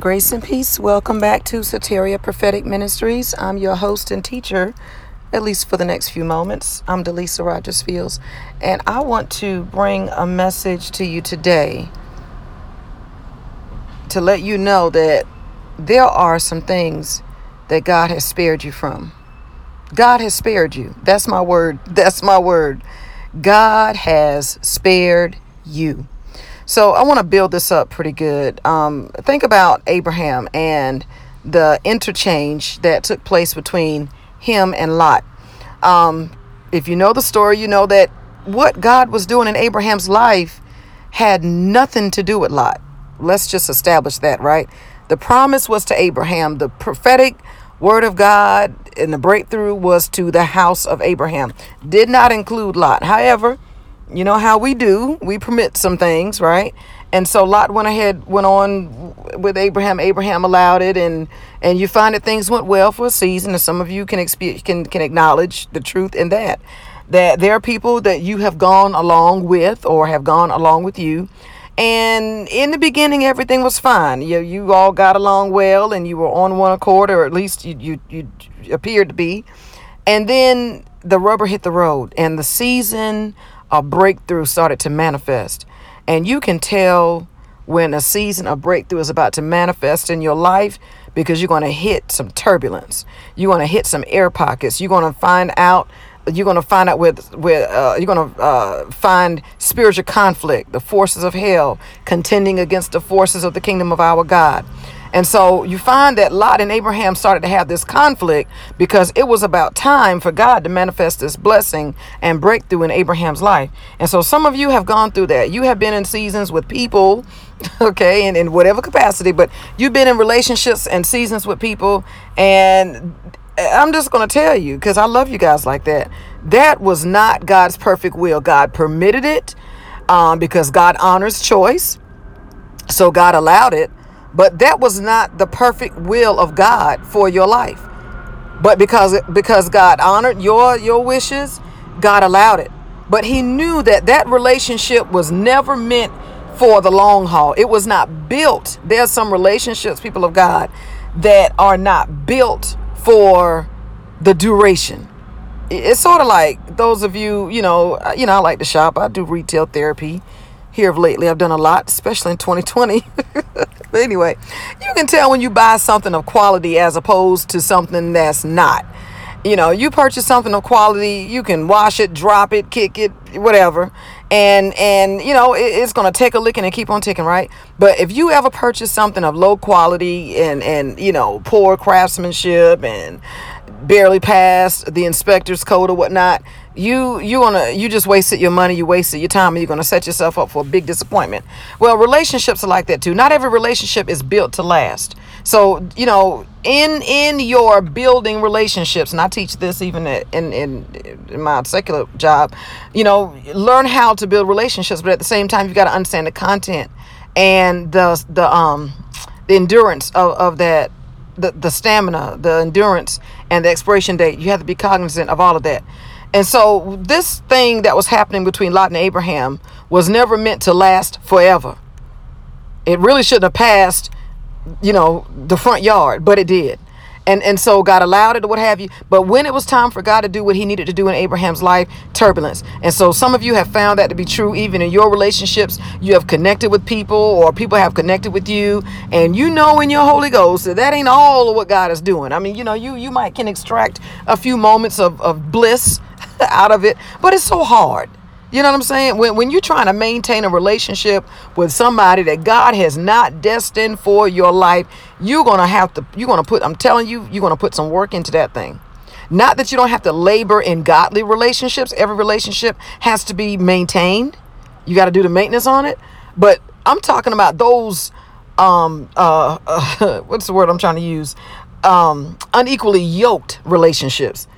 Grace and peace. Welcome back to Soteria Prophetic Ministries. I'm your host and teacher, at least for the next few moments. I'm Delisa Rogers Fields, and I want to bring a message to you today to let you know that there are some things that God has spared you from. God has spared you. That's my word. That's my word. God has spared you. So I want to build this up pretty good. Um, think about Abraham and the interchange that took place between him and Lot. Um, if you know the story, you know that what God was doing in Abraham's life had nothing to do with Lot. Let's just establish that, right? The promise was to Abraham, the prophetic word of God and the breakthrough was to the house of Abraham. Did not include Lot. However, you know how we do we permit some things right? And so lot went ahead went on with abraham. Abraham allowed it and and you find that things went well for a season and some of you can can can acknowledge the truth in that that there are people that you have gone along with or have gone along with you. And in the beginning everything was fine. You you all got along well and you were on one accord or at least you you, you appeared to be. And then the rubber hit the road and the season a breakthrough started to manifest. And you can tell when a season of breakthrough is about to manifest in your life because you're going to hit some turbulence. You're going to hit some air pockets. You're going to find out you're going to find out with with uh, you're going to uh, find spiritual conflict, the forces of hell contending against the forces of the kingdom of our God. And so you find that Lot and Abraham started to have this conflict because it was about time for God to manifest this blessing and breakthrough in Abraham's life. And so some of you have gone through that. You have been in seasons with people, okay, and in whatever capacity, but you've been in relationships and seasons with people. And I'm just going to tell you, because I love you guys like that, that was not God's perfect will. God permitted it um, because God honors choice. So God allowed it but that was not the perfect will of God for your life. But because because God honored your your wishes, God allowed it. But he knew that that relationship was never meant for the long haul. It was not built. There's some relationships people of God that are not built for the duration. It's sort of like those of you, you know, you know, I like to shop. I do retail therapy here of lately. I've done a lot, especially in 2020. but anyway, you can tell when you buy something of quality as opposed to something that's not. You know, you purchase something of quality, you can wash it, drop it, kick it, whatever. And and you know, it, it's gonna take a licking and keep on ticking, right? But if you ever purchase something of low quality and and you know, poor craftsmanship and barely passed the inspector's code or whatnot, you you wanna you just wasted your money, you wasted your time, and you're gonna set yourself up for a big disappointment. Well, relationships are like that too. Not every relationship is built to last. So you know, in in your building relationships, and I teach this even in in, in my secular job. You know, learn how to build relationships, but at the same time, you've got to understand the content and the the um the endurance of, of that the, the stamina, the endurance, and the expiration date. You have to be cognizant of all of that. And so, this thing that was happening between Lot and Abraham was never meant to last forever. It really shouldn't have passed, you know, the front yard, but it did and and so God allowed it or what have you. But when it was time for God to do what He needed to do in Abraham's life, turbulence. And so some of you have found that to be true even in your relationships. You have connected with people, or people have connected with you, and you know in your Holy Ghost that that ain't all of what God is doing. I mean, you know, you you might can extract a few moments of of bliss out of it, but it's so hard. You know what I'm saying? When, when you're trying to maintain a relationship with somebody that God has not destined for your life, you're going to have to, you're going to put, I'm telling you, you're going to put some work into that thing. Not that you don't have to labor in godly relationships. Every relationship has to be maintained. You got to do the maintenance on it. But I'm talking about those, um, uh, uh what's the word I'm trying to use? Um, unequally yoked relationships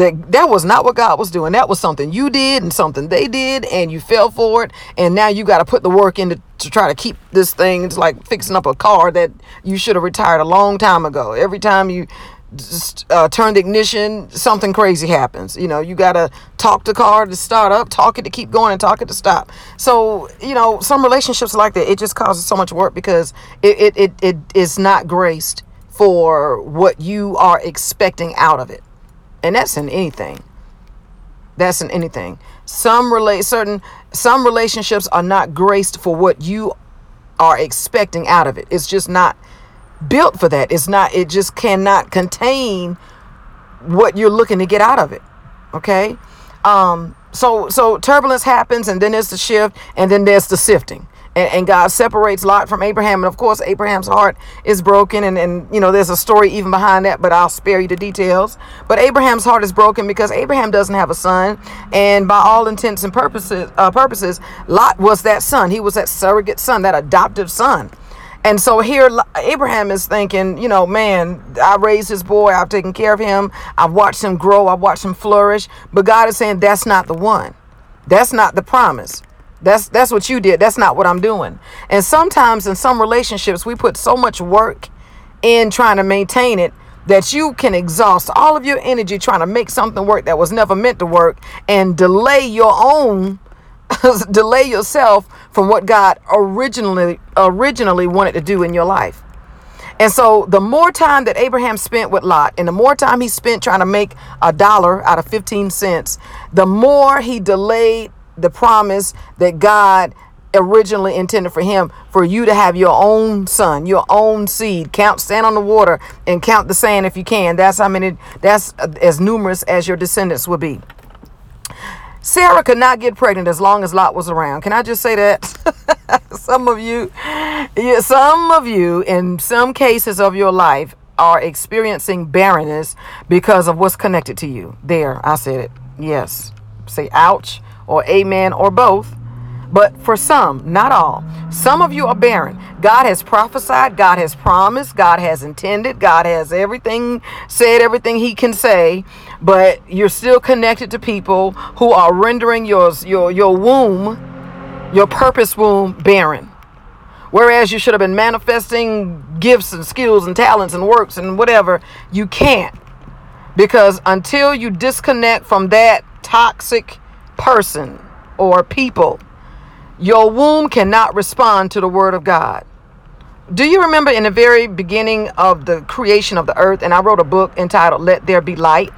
that that was not what God was doing. That was something you did and something they did, and you fell for it. And now you got to put the work in to, to try to keep this thing. It's like fixing up a car that you should have retired a long time ago. Every time you uh, turn the ignition, something crazy happens. You know, you got to talk the car to start up, talk it to keep going, and talk it to stop. So, you know, some relationships like that, it just causes so much work because it, it, it, it is not graced for what you are expecting out of it. And that's in anything. That's in anything. Some relate certain some relationships are not graced for what you are expecting out of it. It's just not built for that. It's not, it just cannot contain what you're looking to get out of it. Okay. Um, so, so turbulence happens and then there's the shift and then there's the sifting. And, and, God separates Lot from Abraham. And of course, Abraham's heart is broken. And, and, you know, there's a story even behind that, but I'll spare you the details. But Abraham's heart is broken because Abraham doesn't have a son. And by all intents and purposes, uh, purposes, Lot was that son. He was that surrogate son, that adoptive son. And so here Abraham is thinking, you know, man, I raised this boy, I've taken care of him, I've watched him grow, I've watched him flourish. But God is saying that's not the one. That's not the promise. That's that's what you did. That's not what I'm doing. And sometimes in some relationships we put so much work in trying to maintain it that you can exhaust all of your energy trying to make something work that was never meant to work and delay your own delay yourself from what God originally originally wanted to do in your life. And so the more time that Abraham spent with Lot and the more time he spent trying to make a dollar out of 15 cents, the more he delayed the promise that God originally intended for him for you to have your own son, your own seed. Count stand on the water and count the sand if you can. That's how many that's as numerous as your descendants will be. Sarah could not get pregnant as long as Lot was around. Can I just say that? some of you, yeah, some of you, in some cases of your life, are experiencing barrenness because of what's connected to you. There, I said it. Yes. Say ouch or amen or both. But for some, not all, some of you are barren. God has prophesied, God has promised, God has intended, God has everything said, everything He can say, but you're still connected to people who are rendering yours, your, your womb, your purpose womb, barren. Whereas you should have been manifesting gifts and skills and talents and works and whatever, you can't. Because until you disconnect from that toxic person or people, your womb cannot respond to the word of God. Do you remember in the very beginning of the creation of the earth? And I wrote a book entitled Let There Be Light.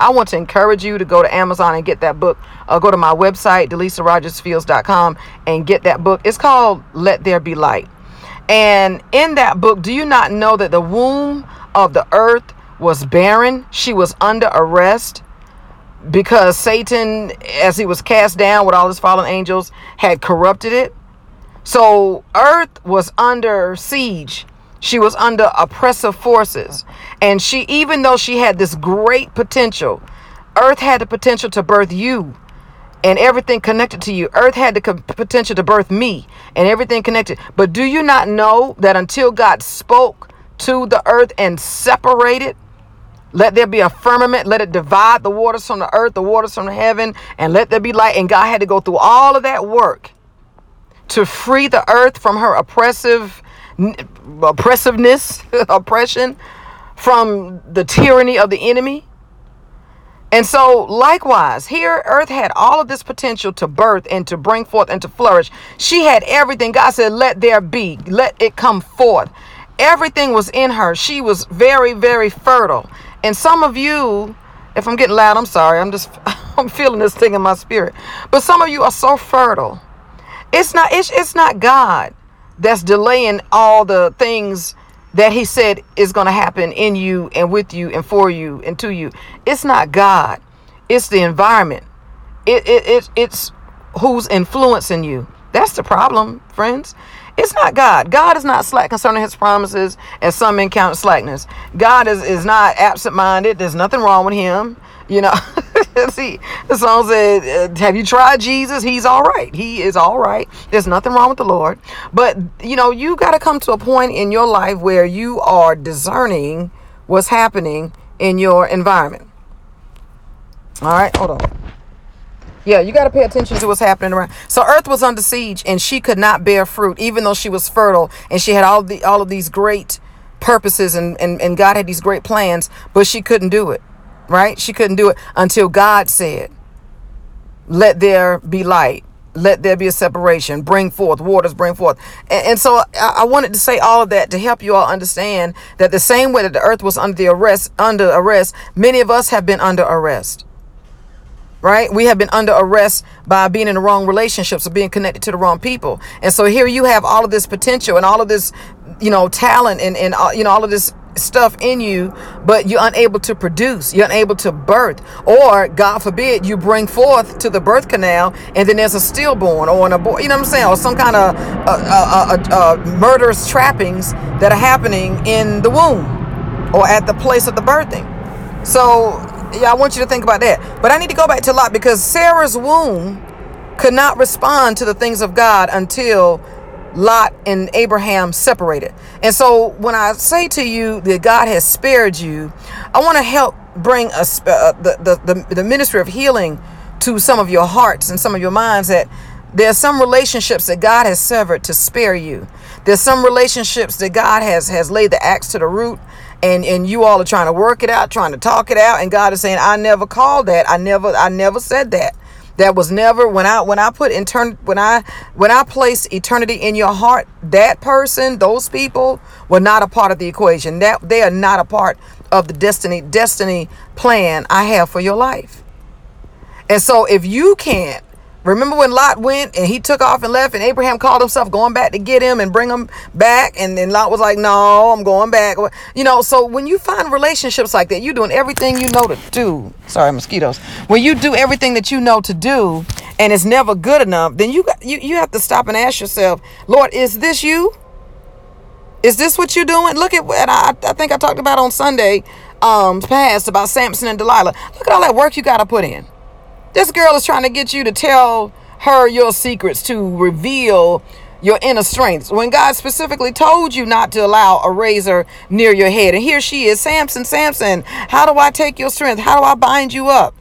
I want to encourage you to go to Amazon and get that book. Uh, go to my website, DelisaRogersFields.com, and get that book. It's called Let There Be Light. And in that book, do you not know that the womb of the earth was barren? She was under arrest because Satan, as he was cast down with all his fallen angels, had corrupted it. So earth was under siege. She was under oppressive forces. And she, even though she had this great potential, earth had the potential to birth you and everything connected to you. Earth had the potential to birth me and everything connected. But do you not know that until God spoke to the earth and separated let there be a firmament. Let it divide the waters from the earth, the waters from the heaven, and let there be light. And God had to go through all of that work to free the earth from her oppressive oppressiveness, oppression, from the tyranny of the enemy. And so, likewise, here earth had all of this potential to birth and to bring forth and to flourish. She had everything. God said, Let there be, let it come forth. Everything was in her. She was very, very fertile. And some of you, if I'm getting loud, I'm sorry. I'm just I'm feeling this thing in my spirit. But some of you are so fertile. It's not it's, it's not God that's delaying all the things that he said is going to happen in you and with you and for you and to you. It's not God. It's the environment. It, it, it it's who's influencing you. That's the problem, friends. It's not God. God is not slack concerning his promises, as some men count slackness. God is, is not absent minded. There's nothing wrong with him. You know, see, the song said, uh, Have you tried Jesus? He's all right. He is all right. There's nothing wrong with the Lord. But, you know, you got to come to a point in your life where you are discerning what's happening in your environment. All right, hold on. Yeah, you got to pay attention to what's happening around. So Earth was under siege, and she could not bear fruit, even though she was fertile and she had all the all of these great purposes and, and, and God had these great plans, but she couldn't do it, right? She couldn't do it until God said, let there be light. Let there be a separation. Bring forth waters. Bring forth. And, and so I, I wanted to say all of that to help you all understand that the same way that the earth was under the arrest, under arrest, many of us have been under arrest right? We have been under arrest by being in the wrong relationships or being connected to the wrong people. And so here you have all of this potential and all of this, you know, talent and, and uh, you know, all of this stuff in you, but you're unable to produce, you're unable to birth, or God forbid, you bring forth to the birth canal, and then there's a stillborn or an abortion, you know what I'm saying, or some kind of uh, uh, uh, uh, murderous trappings that are happening in the womb or at the place of the birthing. So, yeah, I want you to think about that. But I need to go back to Lot because Sarah's womb could not respond to the things of God until Lot and Abraham separated. And so when I say to you that God has spared you, I want to help bring a, uh, the, the, the, the ministry of healing to some of your hearts and some of your minds that there's some relationships that God has severed to spare you. There's some relationships that God has has laid the axe to the root and and you all are trying to work it out, trying to talk it out and God is saying I never called that. I never I never said that. That was never when I when I put intern when I when I placed eternity in your heart, that person, those people were not a part of the equation. That they are not a part of the destiny destiny plan I have for your life. And so if you can't Remember when Lot went and he took off and left, and Abraham called himself going back to get him and bring him back, and then Lot was like, "No, I'm going back." You know, so when you find relationships like that, you're doing everything you know to do. Sorry, mosquitoes. When you do everything that you know to do, and it's never good enough, then you got, you you have to stop and ask yourself, Lord, is this you? Is this what you're doing? Look at what I, I think I talked about on Sunday, um, past about Samson and Delilah. Look at all that work you got to put in. This girl is trying to get you to tell her your secrets, to reveal your inner strengths. When God specifically told you not to allow a razor near your head. And here she is, Samson, Samson, how do I take your strength? How do I bind you up?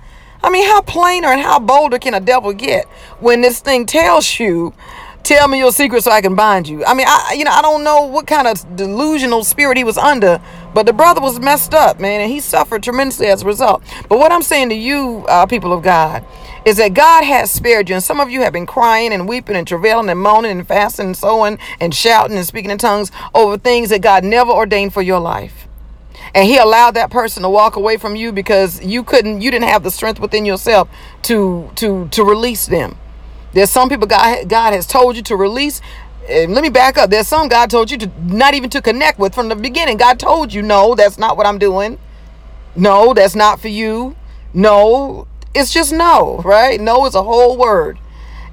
I mean, how plainer and how bolder can a devil get when this thing tells you tell me your secret so I can bind you. I mean, I you know, I don't know what kind of delusional spirit he was under, but the brother was messed up, man, and he suffered tremendously as a result. But what I'm saying to you, uh, people of God, is that God has spared you. And some of you have been crying and weeping and travailing and moaning and fasting and sowing and shouting and speaking in tongues over things that God never ordained for your life. And he allowed that person to walk away from you because you couldn't you didn't have the strength within yourself to to to release them. There's some people God God has told you to release. And let me back up. There's some God told you to not even to connect with from the beginning. God told you, no, that's not what I'm doing. No, that's not for you. No, it's just no, right? No is a whole word.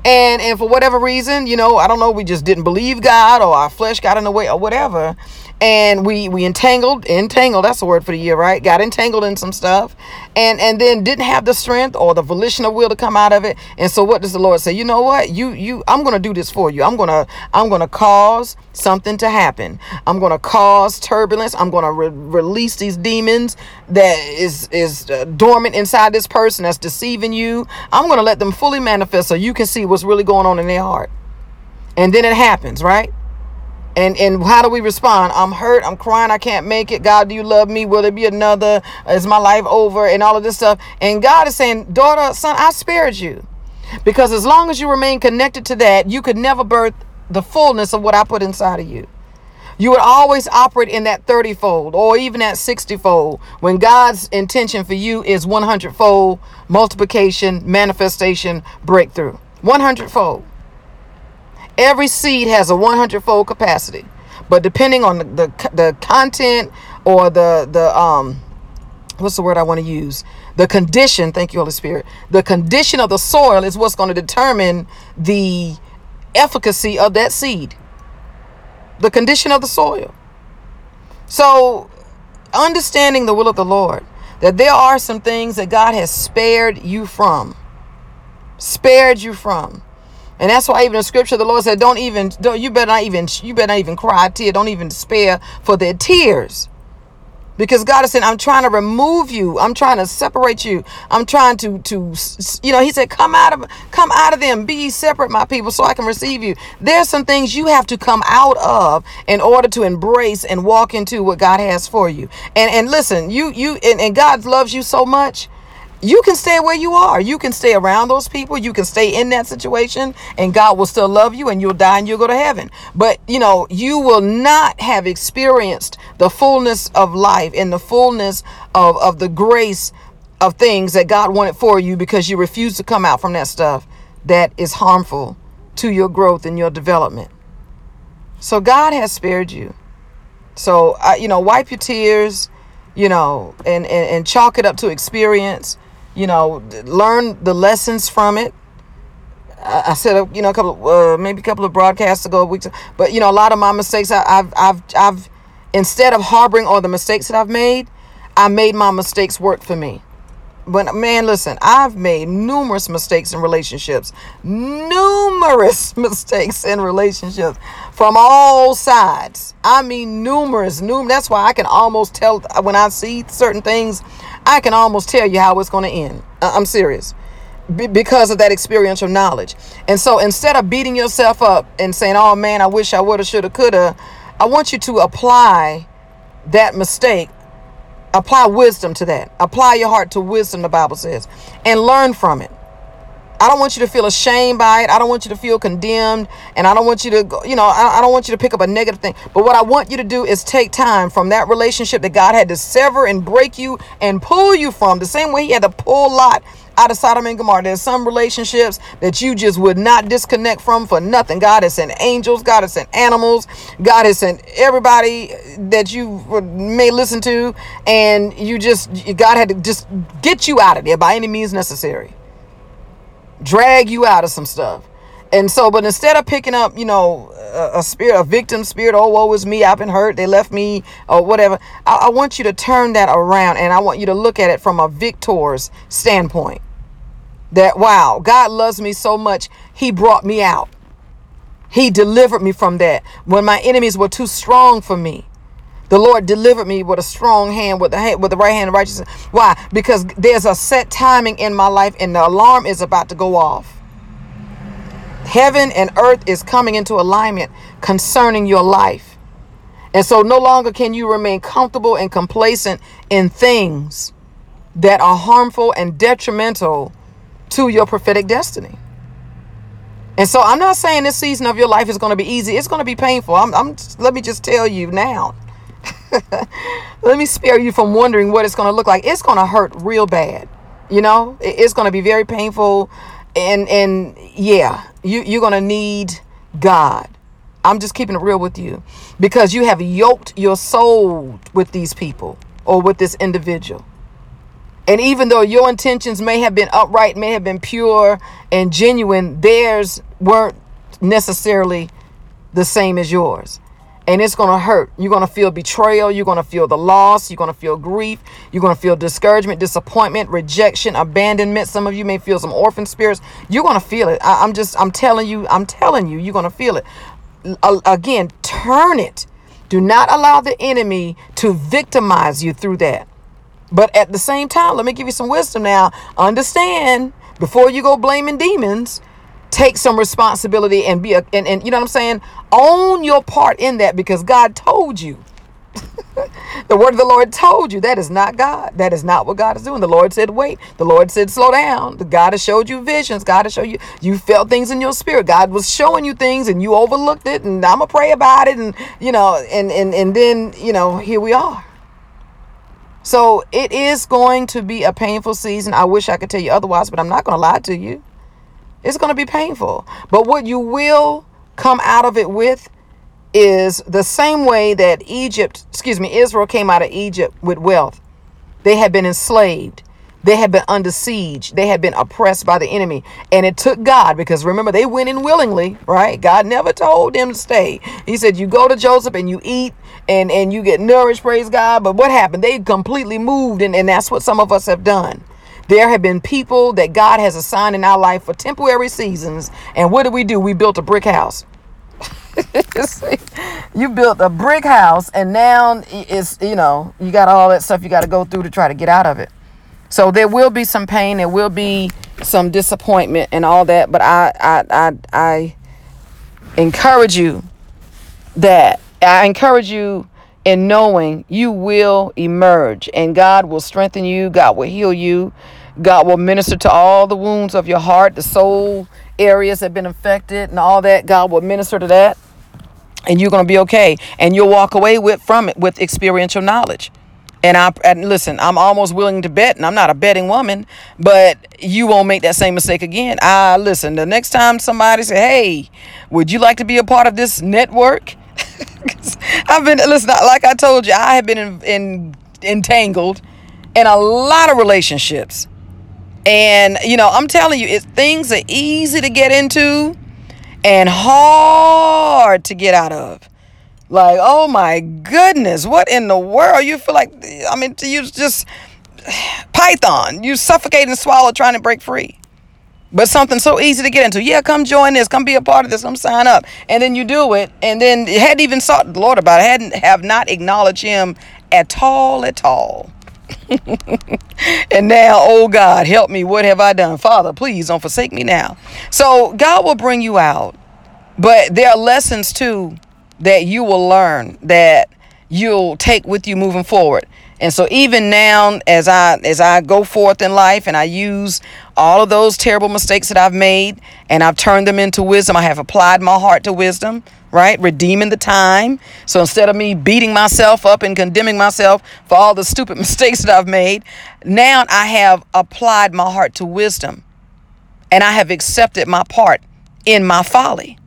And and for whatever reason, you know, I don't know, we just didn't believe God or our flesh got in the way or whatever and we we entangled entangled that's the word for the year right? Got entangled in some stuff. And and then didn't have the strength or the volition of will to come out of it. And so what does the lord say? You know what? You you i'm gonna do this for you. I'm gonna i'm gonna cause something to happen. I'm gonna cause turbulence. I'm gonna re- release these demons that is is uh, dormant inside this person that's deceiving you. I'm gonna let them fully manifest so you can see what's really going on in their heart. And then it happens right and and how do we respond? I'm hurt. I'm crying. I can't make it. God do you love me? Will there be another? Is my life over? And all of this stuff. And god is saying daughter son i spared you. Because as long as you remain connected to that you could never birth the fullness of what i put inside of you. You would always operate in that 30 fold or even that 60 fold when God's intention for you is 100 fold multiplication, manifestation, breakthrough. 100 fold. Every seed has a 100 fold capacity, but depending on the, the, the content or the, the, um, what's the word I want to use? The condition, thank you, Holy Spirit. The condition of the soil is what's going to determine the efficacy of that seed. The condition of the soil. So, understanding the will of the Lord, that there are some things that God has spared you from, spared you from. And that's why even in scripture the Lord said, Don't even don't you better not even you better not even cry a tear. Don't even despair for their tears. because God is saying, I'm trying to remove you. I'm trying to separate you. I'm trying to, to, you know, he said, come out of, come out of them. Be separate, my people, so I can receive you. There's some things you have to come out of in order to embrace and walk into what God has for you. And, and listen, you, you, and, and God loves you so much you can stay where you are. You can stay around those people. You can stay in that situation and God will still love you and you'll die and you'll go to heaven. But, you know, you will not have experienced the fullness of life and the fullness of, of the grace of things that God wanted for you because you refuse to come out from that stuff that is harmful to your growth and your development. So God has spared you. So, uh, you know, wipe your tears, you know, and, and, and chalk it up to experience you know, learn the lessons from it. I, said, you know, a couple, uh, maybe a couple of broadcasts ago, weeks, but you know, a lot of my mistakes, I, I've, I've, I've, instead of harboring all the mistakes that I've made, I made my mistakes work for me. But man, listen, I've made numerous mistakes in relationships, numerous mistakes in relationships from all sides. I mean, numerous, numerous. That's why I can almost tell when I see certain things I can almost tell you how it's going to end. I'm serious. because of that experiential knowledge. And so instead of beating yourself up and saying, oh man, I wish I would have, should have, could have, I want you to apply that mistake. Apply wisdom to that. Apply your heart to wisdom, the Bible says, and learn from it. I don't want you to feel ashamed by it. I don't want you to feel condemned. And I don't want you to, you know, I, I don't want you to pick up a negative thing. But what I want you to do is take time from that relationship that God had to sever and break you and pull you from. The same way He had to pull Lot out of Sodom and Gomorrah. There's some relationships that you just would not disconnect from for nothing. God has sent angels, God has sent animals, God has sent everybody that you may listen to, and you just, God had to just get you out of there by any means necessary drag you out of some stuff. And so, but instead of picking up, you know, a, a spirit, a victim spirit, oh, woe is me, I've been hurt, they left me, or whatever, I, I want you to turn that around and I want you to look at it from a victor's standpoint. That, wow, God loves me so much, He brought me out. He delivered me from that when my enemies were too strong for me. The Lord delivered me with a strong hand, with the hand, with the right hand of righteousness. Why? Because there's a set timing in my life, and the alarm is about to go off. Heaven and earth is coming into alignment concerning your life. And so no longer can you remain comfortable and complacent in things that are harmful and detrimental to your prophetic destiny. And so I'm not saying this season of your life is going to be easy. It's going to be painful. I'm, I'm let me just tell you now. let me spare you from wondering what it's going to look like. It's going to hurt real bad. You know, it's going to be very painful. And, and yeah, you, you're going to need God. I'm just keeping it real with you because you have yoked your soul with these people or with this individual. And even though your intentions may have been upright, may have been pure and genuine, theirs weren't necessarily the same as yours and it's going to hurt. You're going to feel betrayal. You're going to feel the loss. You're going to feel grief. You're going to feel discouragement, disappointment, rejection, abandonment. Some of you may feel some orphan spirits. You're going to feel it. I, am just, I'm telling you, I'm telling you, you're going to feel it. again, turn it. Do not allow the enemy to victimize you through that. But at the same time, let me give you some wisdom now. Understand before you go blaming demons, take some responsibility and be a and, and you know what I'm saying? Own your part in that because God told you. the word of the Lord told you that is not God. That is not what God is doing. The Lord said, wait. The Lord said, slow down. God has showed you visions. God has showed you, you felt things in your spirit. God was showing you things and you overlooked it. And I'm going to pray about it. And, you know, and, and, and then, you know, here we are. So it is going to be a painful season. I wish I could tell you otherwise, but I'm not going to lie to you. It's going to be painful. But what you will come out of it with is the same way that Egypt, excuse me, Israel came out of Egypt with wealth. They had been enslaved. They had been under siege. They had been oppressed by the enemy. And it took God, because remember, they went in willingly, right? God never told them to stay. He said, You go to Joseph and you eat and, and you get nourished, praise God. But what happened? They completely moved, and, and that's what some of us have done. There have been people that God has assigned in our life for temporary seasons. And what did we do? We built a brick house. you built a brick house and now it's you know you got all that stuff you got to go through to try to get out of it so there will be some pain there will be some disappointment and all that but i i i, I encourage you that i encourage you in knowing you will emerge and god will strengthen you god will heal you god will minister to all the wounds of your heart the soul areas that have been affected and all that god will minister to that and you're going to be okay and you'll walk away with from it with experiential knowledge and I and listen, I'm almost willing to bet, and I'm not a betting woman, but you won't make that same mistake again. I listen. The next time somebody say, "Hey, would you like to be a part of this network?" I've been listen. Like I told you, I have been in, in, entangled in a lot of relationships, and you know, I'm telling you, it things are easy to get into and hard to get out of. Like, oh my goodness, what in the world? You feel like, I mean, to use just Python, you suffocate and swallow trying to break free. But something so easy to get into. Yeah, come join this, come be a part of this, come sign up. And then you do it, and then hadn't even sought the Lord about it, hadn't have not acknowledged him at all, at all. and now, oh God, help me. What have I done? Father, please don't forsake me now. So God will bring you out. But there are lessons too that you will learn that you'll take with you moving forward. And so even now as I as I go forth in life and I use all of those terrible mistakes that I've made and I've turned them into wisdom, I have applied my heart to wisdom, right? Redeeming the time. So instead of me beating myself up and condemning myself for all the stupid mistakes that I've made, now I have applied my heart to wisdom and I have accepted my part in my folly.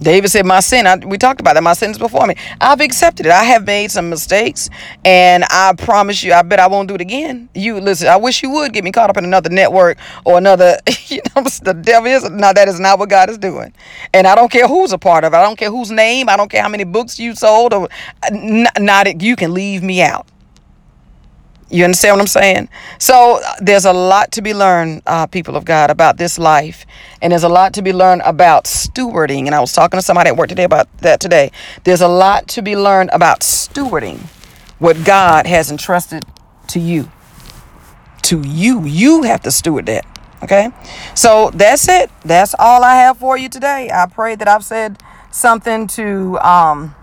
David said, My sin, I, we talked about that, my sins before me. I've accepted it. I have made some mistakes, and I promise you, I bet I won't do it again. You listen, I wish you would get me caught up in another network or another, you know, the devil is. Now, that is not what God is doing. And I don't care who's a part of it. I don't care whose name. I don't care how many books you sold, or uh, not, not you can leave me out. You understand what I'm saying? So there's a lot to be learned, uh, people of God, about this life. And there's a lot to be learned about stewarding. And I was talking to somebody at work today about that today. There's a lot to be learned about stewarding what God has entrusted to you. To you. You have to steward that. Okay? So that's it. That's all I have for you today. I pray that I've said something to um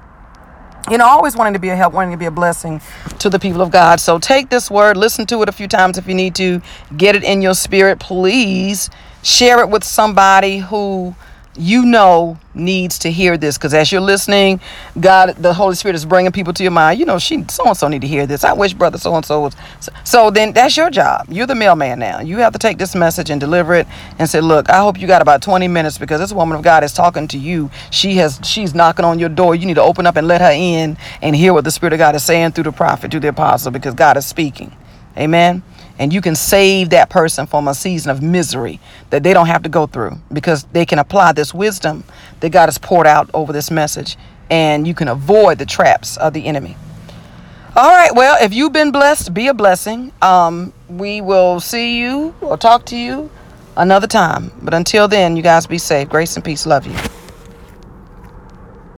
you know, always wanting to be a help, wanting to be a blessing to the people of God. So take this word, listen to it a few times if you need to, get it in your spirit. Please share it with somebody who you know needs to hear this because as you're listening god the holy spirit is bringing people to your mind. You know she so and so need to hear this. I wish brother so and so was so, so then that's your job. You're the mailman now. You have to take this message and deliver it and say look i hope you got about 20 minutes because this woman of god is talking to you. She has she's knocking on your door. You need to open up and let her in and hear what the spirit of god is saying through the prophet through the apostle because god is speaking. Amen and you can save that person from a season of misery that they don't have to go through because they can apply this wisdom that God has poured out over this message and you can avoid the traps of the enemy. All right, well, if you've been blessed, be a blessing. Um, we will see you or talk to you another time. But until then, you guys be safe. Grace and peace. Love you.